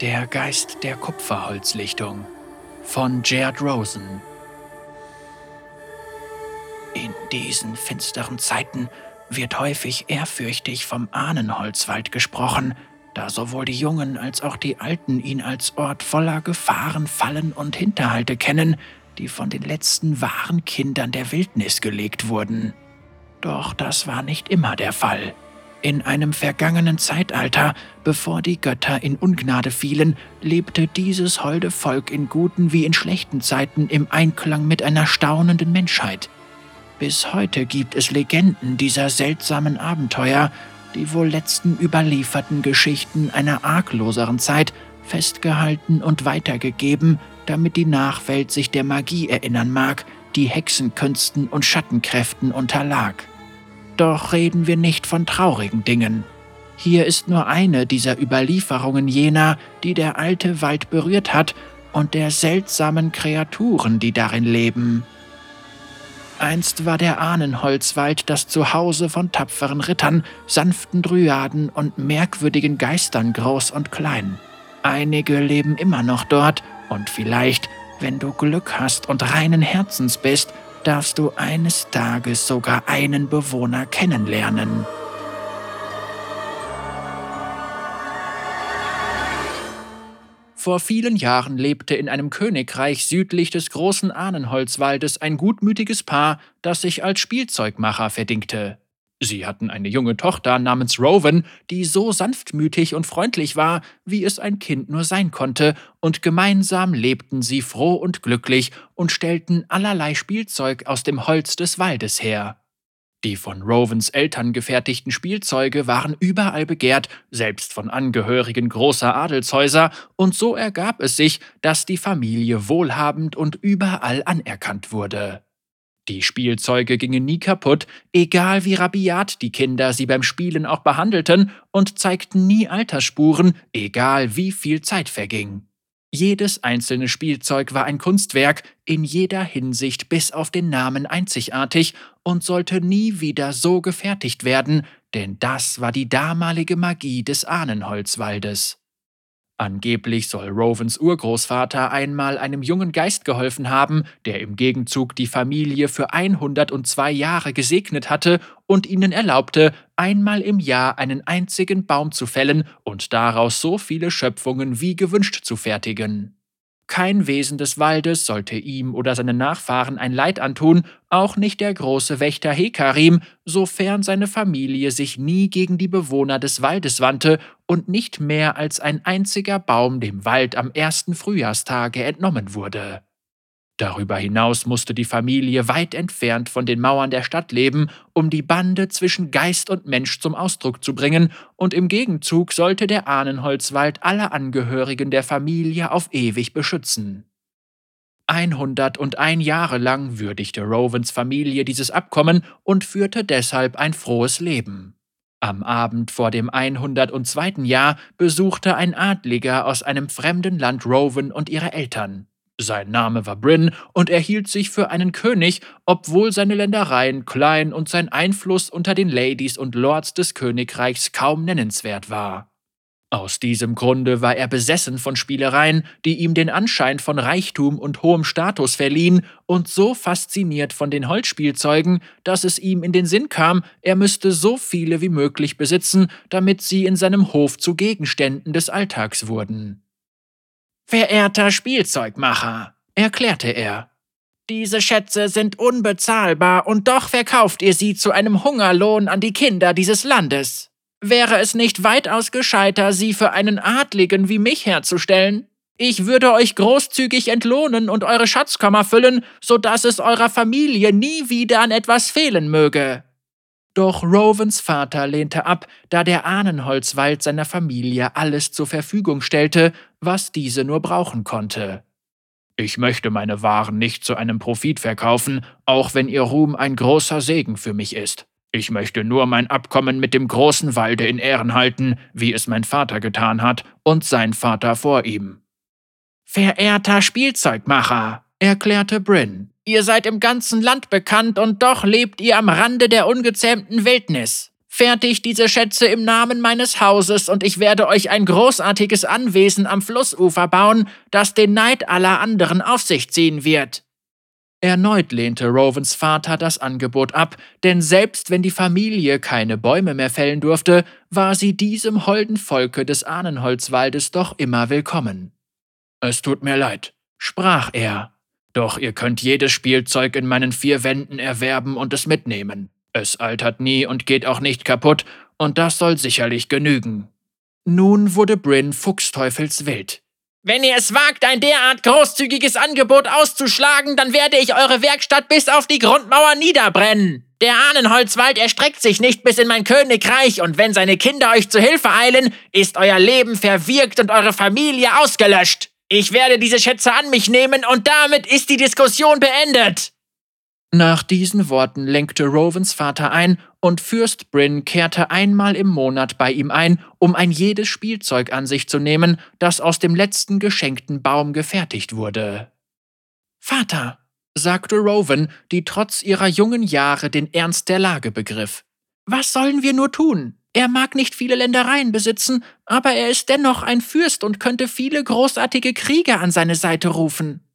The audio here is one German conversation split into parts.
Der Geist der Kupferholzlichtung von Jared Rosen. In diesen finsteren Zeiten wird häufig ehrfürchtig vom Ahnenholzwald gesprochen, da sowohl die Jungen als auch die Alten ihn als Ort voller Gefahren, Fallen und Hinterhalte kennen, die von den letzten wahren Kindern der Wildnis gelegt wurden. Doch das war nicht immer der Fall. In einem vergangenen Zeitalter, bevor die Götter in Ungnade fielen, lebte dieses holde Volk in guten wie in schlechten Zeiten im Einklang mit einer staunenden Menschheit. Bis heute gibt es Legenden dieser seltsamen Abenteuer, die wohl letzten überlieferten Geschichten einer argloseren Zeit festgehalten und weitergegeben, damit die Nachwelt sich der Magie erinnern mag, die Hexenkünsten und Schattenkräften unterlag. Doch reden wir nicht von traurigen Dingen. Hier ist nur eine dieser Überlieferungen jener, die der alte Wald berührt hat und der seltsamen Kreaturen, die darin leben. Einst war der Ahnenholzwald das Zuhause von tapferen Rittern, sanften Dryaden und merkwürdigen Geistern groß und klein. Einige leben immer noch dort und vielleicht, wenn du Glück hast und reinen Herzens bist, darfst du eines Tages sogar einen Bewohner kennenlernen. Vor vielen Jahren lebte in einem Königreich südlich des großen Ahnenholzwaldes ein gutmütiges Paar, das sich als Spielzeugmacher verdingte. Sie hatten eine junge Tochter namens Rowan, die so sanftmütig und freundlich war, wie es ein Kind nur sein konnte, und gemeinsam lebten sie froh und glücklich und stellten allerlei Spielzeug aus dem Holz des Waldes her. Die von Rovens Eltern gefertigten Spielzeuge waren überall begehrt, selbst von Angehörigen großer Adelshäuser, und so ergab es sich, dass die Familie wohlhabend und überall anerkannt wurde. Die Spielzeuge gingen nie kaputt, egal wie rabiat die Kinder sie beim Spielen auch behandelten, und zeigten nie Altersspuren, egal wie viel Zeit verging. Jedes einzelne Spielzeug war ein Kunstwerk, in jeder Hinsicht bis auf den Namen einzigartig und sollte nie wieder so gefertigt werden, denn das war die damalige Magie des Ahnenholzwaldes. Angeblich soll Rovens Urgroßvater einmal einem jungen Geist geholfen haben, der im Gegenzug die Familie für 102 Jahre gesegnet hatte und ihnen erlaubte, einmal im Jahr einen einzigen Baum zu fällen und daraus so viele Schöpfungen wie gewünscht zu fertigen. Kein Wesen des Waldes sollte ihm oder seinen Nachfahren ein Leid antun, auch nicht der große Wächter Hekarim, sofern seine Familie sich nie gegen die Bewohner des Waldes wandte und nicht mehr als ein einziger Baum dem Wald am ersten Frühjahrstage entnommen wurde. Darüber hinaus musste die Familie weit entfernt von den Mauern der Stadt leben, um die Bande zwischen Geist und Mensch zum Ausdruck zu bringen, und im Gegenzug sollte der Ahnenholzwald alle Angehörigen der Familie auf ewig beschützen. 101 Jahre lang würdigte Rovens Familie dieses Abkommen und führte deshalb ein frohes Leben. Am Abend vor dem 102. Jahr besuchte ein Adliger aus einem fremden Land Rowan und ihre Eltern. Sein Name war Bryn und er hielt sich für einen König, obwohl seine Ländereien klein und sein Einfluss unter den Ladies und Lords des Königreichs kaum nennenswert war. Aus diesem Grunde war er besessen von Spielereien, die ihm den Anschein von Reichtum und hohem Status verliehen, und so fasziniert von den Holzspielzeugen, dass es ihm in den Sinn kam, er müsste so viele wie möglich besitzen, damit sie in seinem Hof zu Gegenständen des Alltags wurden. Verehrter Spielzeugmacher, erklärte er, diese Schätze sind unbezahlbar und doch verkauft ihr sie zu einem Hungerlohn an die Kinder dieses Landes. Wäre es nicht weitaus gescheiter, sie für einen Adligen wie mich herzustellen? Ich würde euch großzügig entlohnen und eure Schatzkammer füllen, so dass es eurer Familie nie wieder an etwas fehlen möge. Doch Rovens Vater lehnte ab, da der Ahnenholzwald seiner Familie alles zur Verfügung stellte, was diese nur brauchen konnte. Ich möchte meine Waren nicht zu einem Profit verkaufen, auch wenn ihr Ruhm ein großer Segen für mich ist. Ich möchte nur mein Abkommen mit dem großen Walde in Ehren halten, wie es mein Vater getan hat und sein Vater vor ihm. Verehrter Spielzeugmacher, erklärte Bryn, Ihr seid im ganzen Land bekannt und doch lebt ihr am Rande der ungezähmten Wildnis. Fertigt diese Schätze im Namen meines Hauses und ich werde euch ein großartiges Anwesen am Flussufer bauen, das den Neid aller anderen auf sich ziehen wird. Erneut lehnte Rovens Vater das Angebot ab, denn selbst wenn die Familie keine Bäume mehr fällen durfte, war sie diesem holden Volke des Ahnenholzwaldes doch immer willkommen. Es tut mir leid, sprach er, doch ihr könnt jedes Spielzeug in meinen vier Wänden erwerben und es mitnehmen. Es altert nie und geht auch nicht kaputt, und das soll sicherlich genügen. Nun wurde Bryn fuchsteufelswild. Wenn ihr es wagt, ein derart großzügiges Angebot auszuschlagen, dann werde ich eure Werkstatt bis auf die Grundmauer niederbrennen. Der Ahnenholzwald erstreckt sich nicht bis in mein Königreich, und wenn seine Kinder euch zu Hilfe eilen, ist euer Leben verwirkt und eure Familie ausgelöscht. Ich werde diese Schätze an mich nehmen, und damit ist die Diskussion beendet. Nach diesen Worten lenkte Rovens Vater ein und Fürst Bryn kehrte einmal im Monat bei ihm ein, um ein jedes Spielzeug an sich zu nehmen, das aus dem letzten geschenkten Baum gefertigt wurde. Vater, sagte Rowan, die trotz ihrer jungen Jahre den Ernst der Lage begriff. Was sollen wir nur tun? Er mag nicht viele Ländereien besitzen, aber er ist dennoch ein Fürst und könnte viele großartige Krieger an seine Seite rufen.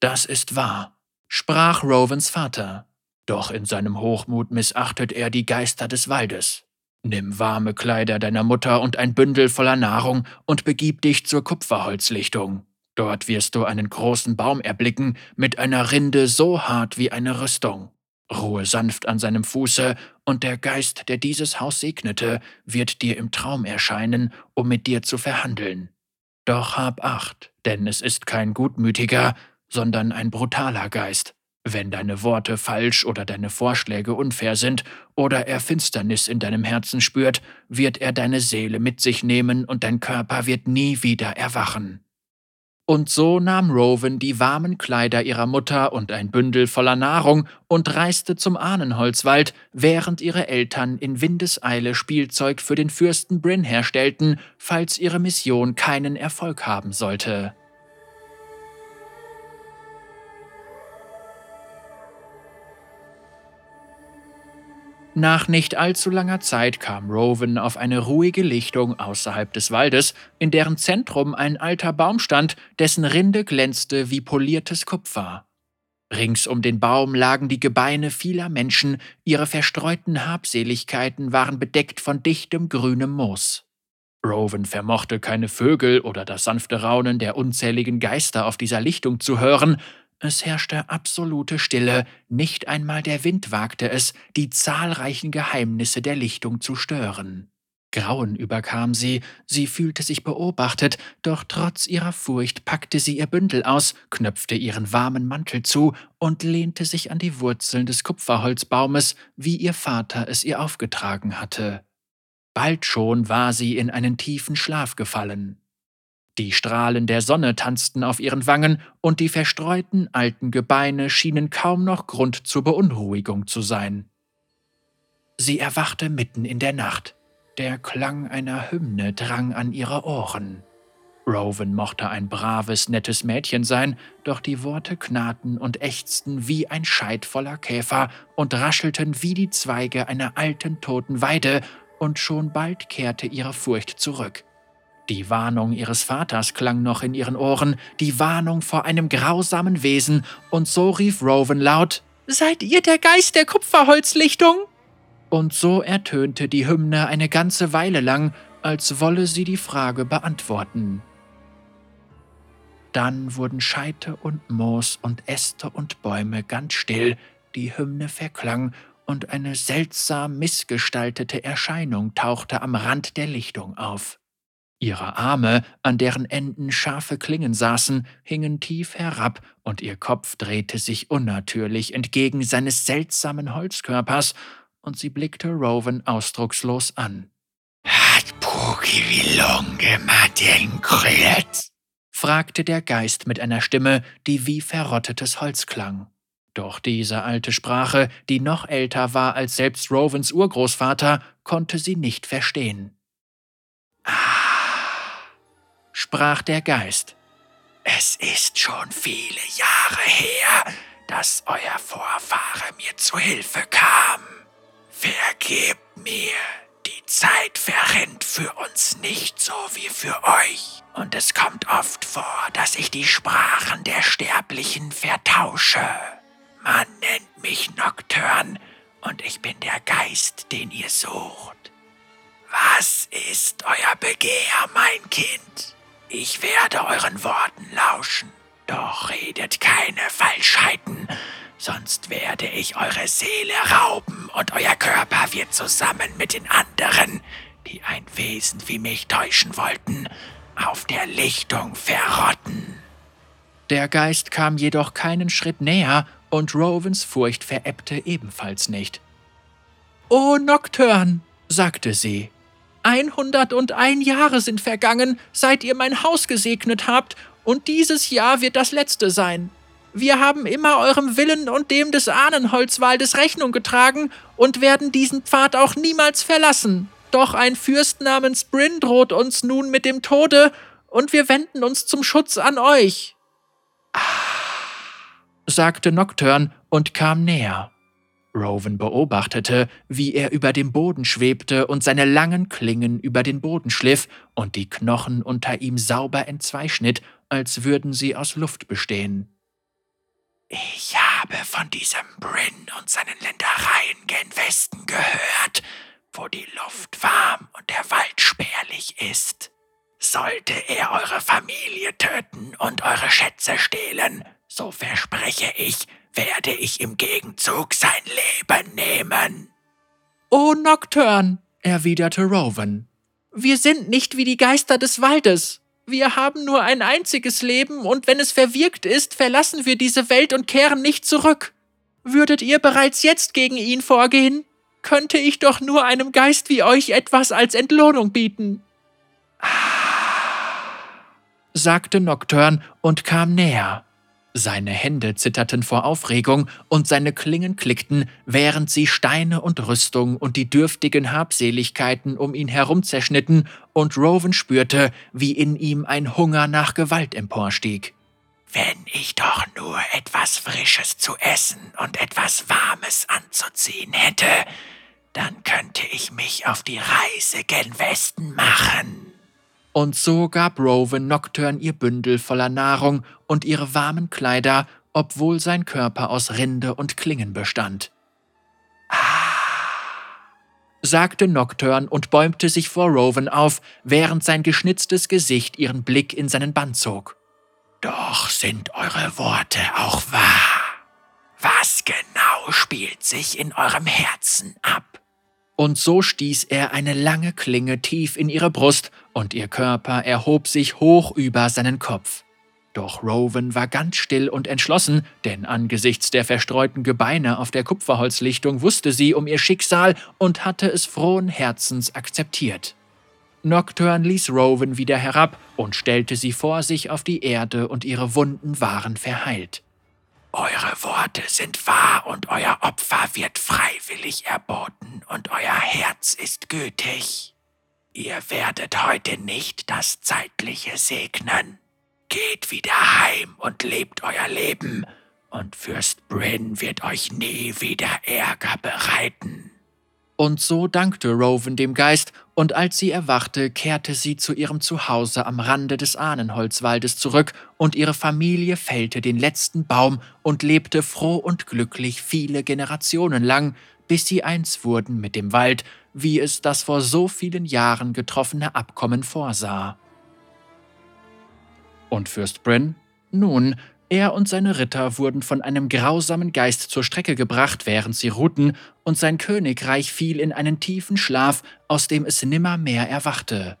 Das ist wahr, sprach Rovens Vater. Doch in seinem Hochmut missachtet er die Geister des Waldes. Nimm warme Kleider deiner Mutter und ein Bündel voller Nahrung und begib dich zur Kupferholzlichtung. Dort wirst du einen großen Baum erblicken mit einer Rinde so hart wie eine Rüstung. Ruhe sanft an seinem Fuße, und der Geist, der dieses Haus segnete, wird dir im Traum erscheinen, um mit dir zu verhandeln. Doch hab acht, denn es ist kein gutmütiger, sondern ein brutaler Geist. Wenn deine Worte falsch oder deine Vorschläge unfair sind oder er Finsternis in deinem Herzen spürt, wird er deine Seele mit sich nehmen und dein Körper wird nie wieder erwachen. Und so nahm Rowan die warmen Kleider ihrer Mutter und ein Bündel voller Nahrung und reiste zum Ahnenholzwald, während ihre Eltern in Windeseile Spielzeug für den Fürsten Bryn herstellten, falls ihre Mission keinen Erfolg haben sollte. Nach nicht allzu langer Zeit kam Rowan auf eine ruhige Lichtung außerhalb des Waldes, in deren Zentrum ein alter Baum stand, dessen Rinde glänzte wie poliertes Kupfer. Rings um den Baum lagen die Gebeine vieler Menschen, ihre verstreuten Habseligkeiten waren bedeckt von dichtem grünem Moos. Rowan vermochte keine Vögel oder das sanfte Raunen der unzähligen Geister auf dieser Lichtung zu hören, es herrschte absolute Stille, nicht einmal der Wind wagte es, die zahlreichen Geheimnisse der Lichtung zu stören. Grauen überkam sie, sie fühlte sich beobachtet, doch trotz ihrer Furcht packte sie ihr Bündel aus, knöpfte ihren warmen Mantel zu und lehnte sich an die Wurzeln des Kupferholzbaumes, wie ihr Vater es ihr aufgetragen hatte. Bald schon war sie in einen tiefen Schlaf gefallen. Die Strahlen der Sonne tanzten auf ihren Wangen, und die verstreuten alten Gebeine schienen kaum noch Grund zur Beunruhigung zu sein. Sie erwachte mitten in der Nacht. Der Klang einer Hymne drang an ihre Ohren. Rowan mochte ein braves, nettes Mädchen sein, doch die Worte knarrten und ächzten wie ein Scheit voller Käfer und raschelten wie die Zweige einer alten toten Weide, und schon bald kehrte ihre Furcht zurück. Die Warnung ihres Vaters klang noch in ihren Ohren, die Warnung vor einem grausamen Wesen, und so rief Rowan laut Seid ihr der Geist der Kupferholzlichtung? Und so ertönte die Hymne eine ganze Weile lang, als wolle sie die Frage beantworten. Dann wurden Scheite und Moos und Äste und Bäume ganz still, die Hymne verklang, und eine seltsam missgestaltete Erscheinung tauchte am Rand der Lichtung auf. Ihre Arme, an deren Enden scharfe Klingen saßen, hingen tief herab, und ihr Kopf drehte sich unnatürlich entgegen seines seltsamen Holzkörpers, und sie blickte Rowan ausdruckslos an. Hat Pukivillonge Maden Kret? fragte der Geist mit einer Stimme, die wie verrottetes Holz klang. Doch diese alte Sprache, die noch älter war als selbst Rovans Urgroßvater, konnte sie nicht verstehen. Ah, sprach der Geist. Es ist schon viele Jahre her, dass euer Vorfahre mir zu Hilfe kam. Vergebt mir. Die Zeit verrennt für uns nicht so wie für euch. Und es kommt oft vor, dass ich die Sprachen der Sterblichen vertausche. Man nennt mich Nocturne und ich bin der Geist, den ihr sucht. Was ist euer Begehr, mein? Ich werde euren Worten lauschen, doch redet keine Falschheiten, sonst werde ich eure Seele rauben und euer Körper wird zusammen mit den anderen, die ein Wesen wie mich täuschen wollten, auf der Lichtung verrotten. Der Geist kam jedoch keinen Schritt näher und Rovens Furcht verebbte ebenfalls nicht. O Nocturne, sagte sie, einhundert und ein Jahre sind vergangen, seit ihr mein Haus gesegnet habt, und dieses Jahr wird das letzte sein. Wir haben immer eurem Willen und dem des Ahnenholzwaldes Rechnung getragen und werden diesen Pfad auch niemals verlassen. Doch ein Fürst namens Bryn droht uns nun mit dem Tode, und wir wenden uns zum Schutz an euch. Ah, sagte Nocturne und kam näher. Rowan beobachtete, wie er über dem Boden schwebte und seine langen Klingen über den Boden schliff und die Knochen unter ihm sauber entzweischnitt, als würden sie aus Luft bestehen. Ich habe von diesem Bryn und seinen Ländereien gen Westen gehört, wo die Luft warm und der Wald spärlich ist. Sollte er eure Familie töten und eure Schätze stehlen, so verspreche ich, werde ich im Gegenzug sein Leben nehmen. O Nocturne, erwiderte Rowan, wir sind nicht wie die Geister des Waldes. Wir haben nur ein einziges Leben, und wenn es verwirkt ist, verlassen wir diese Welt und kehren nicht zurück. Würdet ihr bereits jetzt gegen ihn vorgehen? Könnte ich doch nur einem Geist wie euch etwas als Entlohnung bieten. sagte Nocturne und kam näher. Seine Hände zitterten vor Aufregung und seine Klingen klickten, während sie Steine und Rüstung und die dürftigen Habseligkeiten um ihn herum zerschnitten, und Rowan spürte, wie in ihm ein Hunger nach Gewalt emporstieg. Wenn ich doch nur etwas Frisches zu essen und etwas Warmes anzuziehen hätte, dann könnte ich mich auf die Reise gen Westen machen. Und so gab Rowan Nocturne ihr Bündel voller Nahrung und ihre warmen Kleider, obwohl sein Körper aus Rinde und Klingen bestand. Ah, sagte Nocturne und bäumte sich vor Rowan auf, während sein geschnitztes Gesicht ihren Blick in seinen Bann zog. Doch sind eure Worte auch wahr. Was genau spielt sich in eurem Herzen ab? Und so stieß er eine lange Klinge tief in ihre Brust, und ihr Körper erhob sich hoch über seinen Kopf. Doch Rowan war ganz still und entschlossen, denn angesichts der verstreuten Gebeine auf der Kupferholzlichtung wusste sie um ihr Schicksal und hatte es frohen Herzens akzeptiert. Nocturne ließ Rowan wieder herab und stellte sie vor sich auf die Erde und ihre Wunden waren verheilt. Eure Worte sind wahr und euer Opfer wird freiwillig erboten und euer Herz ist gütig. Ihr werdet heute nicht das Zeitliche segnen. Geht wieder heim und lebt euer Leben, und Fürst Bryn wird euch nie wieder Ärger bereiten. Und so dankte Rowan dem Geist, und als sie erwachte, kehrte sie zu ihrem Zuhause am Rande des Ahnenholzwaldes zurück, und ihre Familie fällte den letzten Baum und lebte froh und glücklich viele Generationen lang, bis sie eins wurden mit dem Wald, wie es das vor so vielen Jahren getroffene Abkommen vorsah. Und Fürst Bryn? Nun, er und seine Ritter wurden von einem grausamen Geist zur Strecke gebracht, während sie ruhten, und sein Königreich fiel in einen tiefen Schlaf, aus dem es nimmermehr erwachte.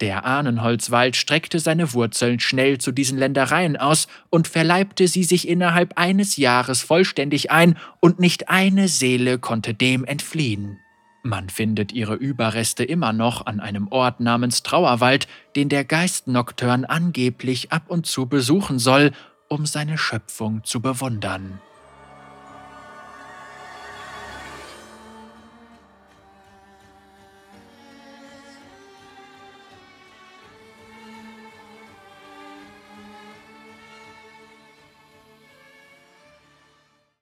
Der Ahnenholzwald streckte seine Wurzeln schnell zu diesen Ländereien aus und verleibte sie sich innerhalb eines Jahres vollständig ein, und nicht eine Seele konnte dem entfliehen. Man findet ihre Überreste immer noch an einem Ort namens Trauerwald, den der Geist Nocturne angeblich ab und zu besuchen soll, um seine Schöpfung zu bewundern.